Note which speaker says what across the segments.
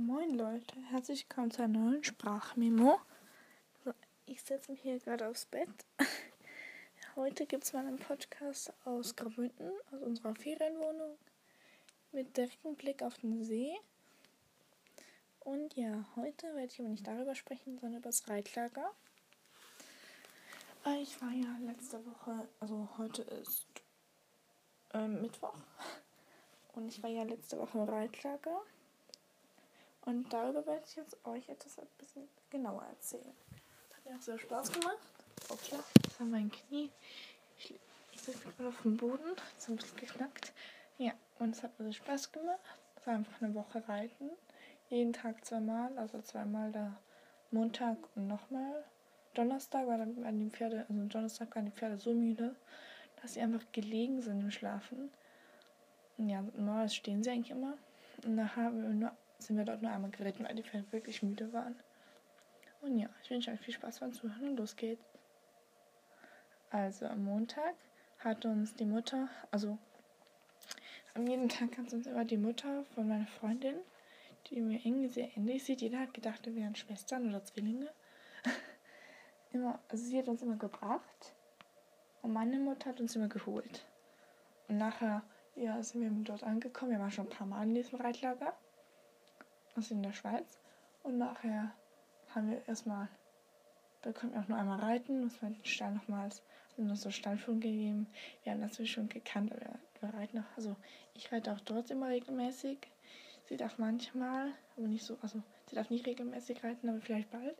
Speaker 1: Moin Leute, herzlich willkommen zu einer neuen Sprachmemo. So, ich setze mich hier gerade aufs Bett. Heute gibt es mal einen Podcast aus Graubünden, aus unserer Ferienwohnung, mit direktem Blick auf den See. Und ja, heute werde ich aber nicht darüber sprechen, sondern über das Reitlager. Äh, ich war ja letzte Woche, also heute ist äh, Mittwoch, und ich war ja letzte Woche im Reitlager. Und darüber werde ich jetzt euch etwas ein bisschen genauer erzählen. Hat mir auch sehr Spaß gemacht. Okay, das war mein Knie. Ich, ich sitze gerade auf dem Boden. Ist ein bisschen geknackt. Ja, und es hat mir sehr Spaß gemacht. Es war einfach eine Woche reiten. Jeden Tag zweimal. Also zweimal da Montag und nochmal Donnerstag, waren die Pferde, also Donnerstag waren die Pferde so müde, dass sie einfach gelegen sind im Schlafen. Ja, normalerweise stehen sie eigentlich immer. Und nachher haben wir nur sind wir dort nur einmal geritten, weil die Pferde wirklich müde waren. Und ja, ich wünsche euch viel Spaß beim Zuhören und los geht's. Also am Montag hat uns die Mutter, also am jeden Tag hat uns immer die Mutter von meiner Freundin, die mir irgendwie sehr ähnlich sieht. Jeder hat gedacht, wir wären Schwestern oder Zwillinge. immer, also sie hat uns immer gebracht und meine Mutter hat uns immer geholt. Und nachher, ja, sind wir dort angekommen. Wir waren schon ein paar Mal in diesem Reitlager also in der Schweiz. Und nachher haben wir erstmal, da konnten wir auch nur einmal reiten, muss man den Stall nochmals, haben uns so Stallführung gegeben. Wir haben das schon gekannt, aber wir reiten auch, also ich reite auch dort immer regelmäßig. Sie darf manchmal, aber nicht so, also sie darf nicht regelmäßig reiten, aber vielleicht bald.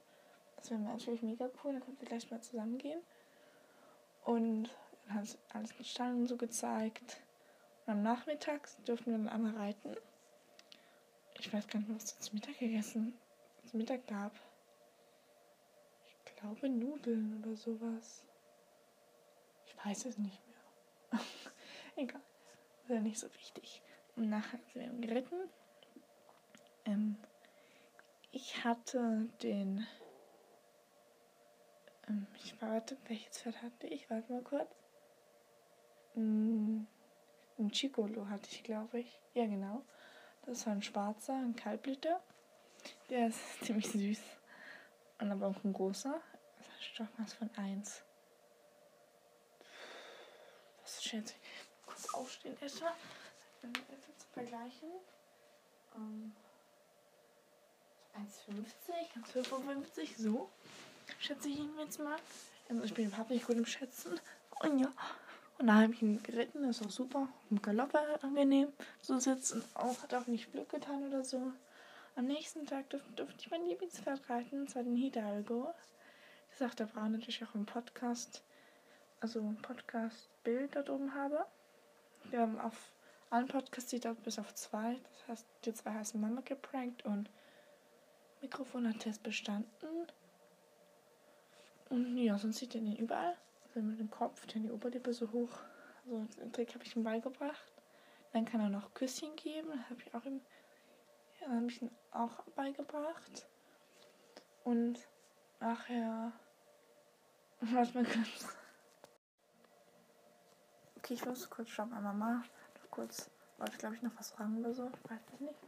Speaker 1: Das wäre natürlich mega cool, dann können wir gleich mal zusammen gehen. Und dann hat sie alles in Stall und so gezeigt. Und am Nachmittag durften wir dann einmal reiten. Ich weiß gar nicht, was es zum Mittag gegessen, zum Mittag gab. Ich glaube Nudeln oder sowas. Ich weiß es nicht mehr. Egal. Ist ja nicht so wichtig. Und nachher sind wir geritten. Ähm, ich hatte den. Ähm, ich warte, welches Pferd hatte ich? Warte mal kurz. Ein Chicolo hatte ich, glaube ich. Ja, genau. Das war ein schwarzer, ein Kalbliter. Der ist ziemlich süß. Und aber auch ein großer. Das ist ein Stockmaß von 1. Was schätze ich? Kurz aufstehen etwa. Wir etwa zu vergleichen. Um, 1,50, 1,55, so. Schätze ich ihn jetzt mal. Also ich bin überhaupt nicht gut im Schätzen. Und ja. Und da habe ich ihn geritten, das ist auch super. Im Galopp war er angenehm zu sitzen. Auch hat auch nicht Glück getan oder so. Am nächsten Tag durfte, durfte ich mein Lieblingspferd reiten, und zwar den Hidalgo. Das sagt der Braun natürlich auch im Podcast, also ein Podcast-Bild dort oben habe. Wir haben auf allen Podcasts sieht bis auf zwei. Das heißt, die zwei heißen Mama geprankt und Mikrofon hat Test bestanden. Und ja, sonst sieht ihr den überall mit dem Kopf, dann die Oberlippe so hoch. So den Trick habe ich ihm beigebracht. Dann kann er noch Küsschen geben. Habe ich auch ihm, ja, habe ich ihm auch beigebracht. Und nachher, warte mal kurz. Okay, ich muss kurz schauen, meine Mama noch kurz, wollte glaube ich noch was fragen oder so, weiß ich nicht.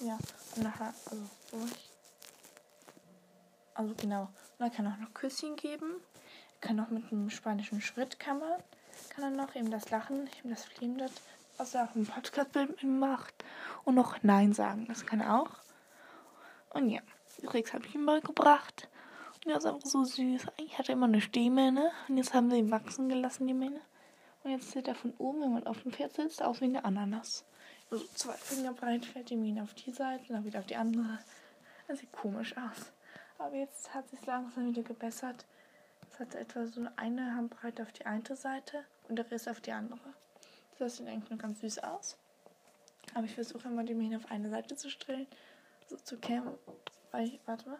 Speaker 1: Ja, und nachher, also so ich. Also genau. Und dann kann er auch noch Küsschen geben kann auch mit einem spanischen Schritt kann man, kann er noch eben das Lachen, eben das Fliehen dort, was er auch im Podcast-Bild macht und noch Nein sagen. Das kann er auch. Und ja, übrigens habe ich ihm mal gebracht. Und er ist einfach so süß. Ich hatte immer eine Stehmähne und jetzt haben sie ihn wachsen gelassen, die Mähne. Und jetzt sieht er von oben, wenn man auf dem Pferd sitzt, aus wie eine Ananas. Also zwei Finger breit fährt die Mähne auf die Seite dann wieder auf die andere. Das sieht komisch aus. Aber jetzt hat sich langsam wieder gebessert. Es hat etwa so eine Handbreite auf die eine Seite und der Rest auf die andere. Das sieht eigentlich nur ganz süß aus. Aber ich versuche immer die Mähne auf eine Seite zu stellen, so zu kämmen. Weil, ich, warte mal.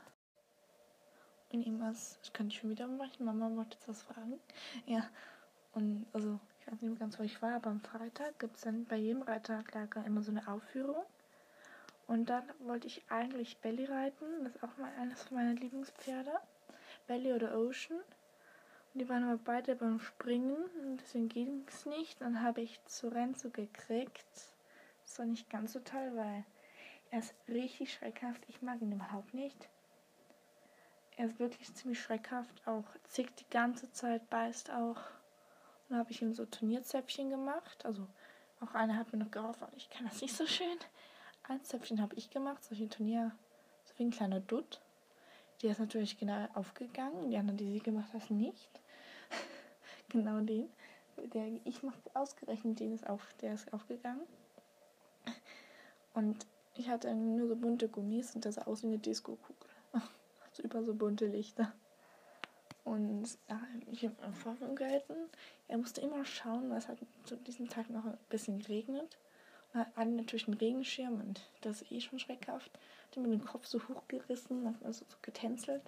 Speaker 1: Und irgendwas, das kann ich schon wieder machen. Mama wollte jetzt was fragen. Ja, und also, ich weiß nicht mehr ganz, wo ich war, aber am Freitag gibt es dann bei jedem Reiterlager immer so eine Aufführung. Und dann wollte ich eigentlich Belly reiten. Das ist auch mal eines meiner Lieblingspferde. Belly oder Ocean. Die waren aber beide beim Springen und deswegen ging es nicht. Dann habe ich zu Renzo gekriegt. Das war nicht ganz so toll, weil er ist richtig schreckhaft. Ich mag ihn überhaupt nicht. Er ist wirklich ziemlich schreckhaft. Auch zickt die ganze Zeit, beißt auch. Und dann habe ich ihm so Turnierzäpfchen gemacht. Also auch einer hat mir noch geholfen. Ich kann das nicht so schön. Ein Zäpfchen habe ich gemacht, solche Turnier, so wie ein kleiner Dutt. Die ist natürlich genau aufgegangen. Die anderen, die sie gemacht hat, nicht. genau den. Der, ich mache ausgerechnet den ist auf, der ist aufgegangen. Und ich hatte nur so bunte Gummis und das sah aus wie eine Disco-Kugel. so über so bunte Lichter. Und ja, ich habe Vorwurf gehalten. Er musste immer schauen, weil es hat zu diesem Tag noch ein bisschen geregnet. Hat alle natürlich einen Regenschirm und das ist eh schon schreckhaft. Hat mir den Kopf so hochgerissen, manchmal so, so getänzelt.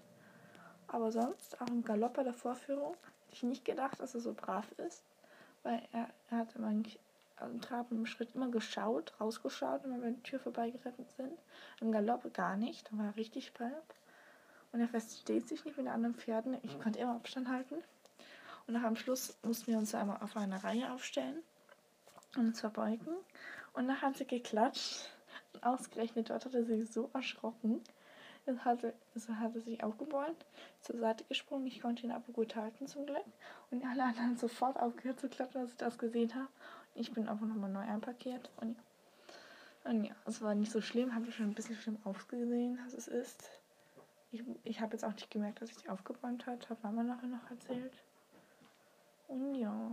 Speaker 1: Aber sonst, auch im Galopp bei der Vorführung, hätte ich nicht gedacht, dass er so brav ist. Weil er, er hat immer im Trab im Schritt immer geschaut, rausgeschaut, wenn die Tür vorbeigerettet sind. Im Galopp gar nicht, da war er richtig brav. Und er versteht sich nicht mit den anderen Pferden. Ich konnte immer Abstand halten. Und nach am Schluss mussten wir uns einmal auf eine Reihe aufstellen und uns verbeugen. Und dann hat sie geklatscht. Und ausgerechnet dort hat er sich so erschrocken. Dann hatte, also hat er sich aufgebäumt, zur Seite gesprungen. Ich konnte ihn aber gut halten zum Glück. Und alle anderen sofort aufgehört zu klatschen, als ich das gesehen habe. Und ich bin einfach nochmal neu einparkiert. Und ja, und ja, es war nicht so schlimm. Habe schon ein bisschen schlimm ausgesehen, als es ist. Ich, ich habe jetzt auch nicht gemerkt, dass ich die aufgeräumt habe. Hat Mama nachher noch erzählt. Und ja.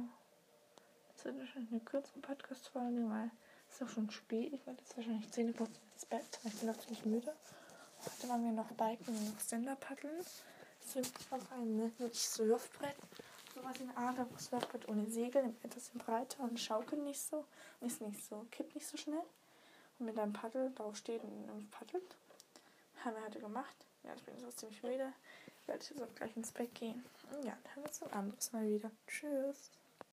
Speaker 1: Jetzt wird wahrscheinlich eine kürzere Podcast-Folge, weil es ist auch schon spät. Ich werde jetzt wahrscheinlich Zähne putzen ins Bett, ich bin auch ziemlich müde. Heute waren wir noch biken und noch Ständer paddeln. Es gibt auch ein ne, Surfbrett. Sowas in der Art, aber Surfbrett ohne Segel, etwas breiter und schaukelt nicht so. Und ist nicht so, kippt nicht so schnell. Und mit einem Paddel drauf steht und paddelt. Haben wir heute gemacht. Ja, ich bin jetzt auch ziemlich müde. Ich werde jetzt auch gleich ins Bett gehen. Ja, dann hören wir uns am anderes Mal wieder. Tschüss.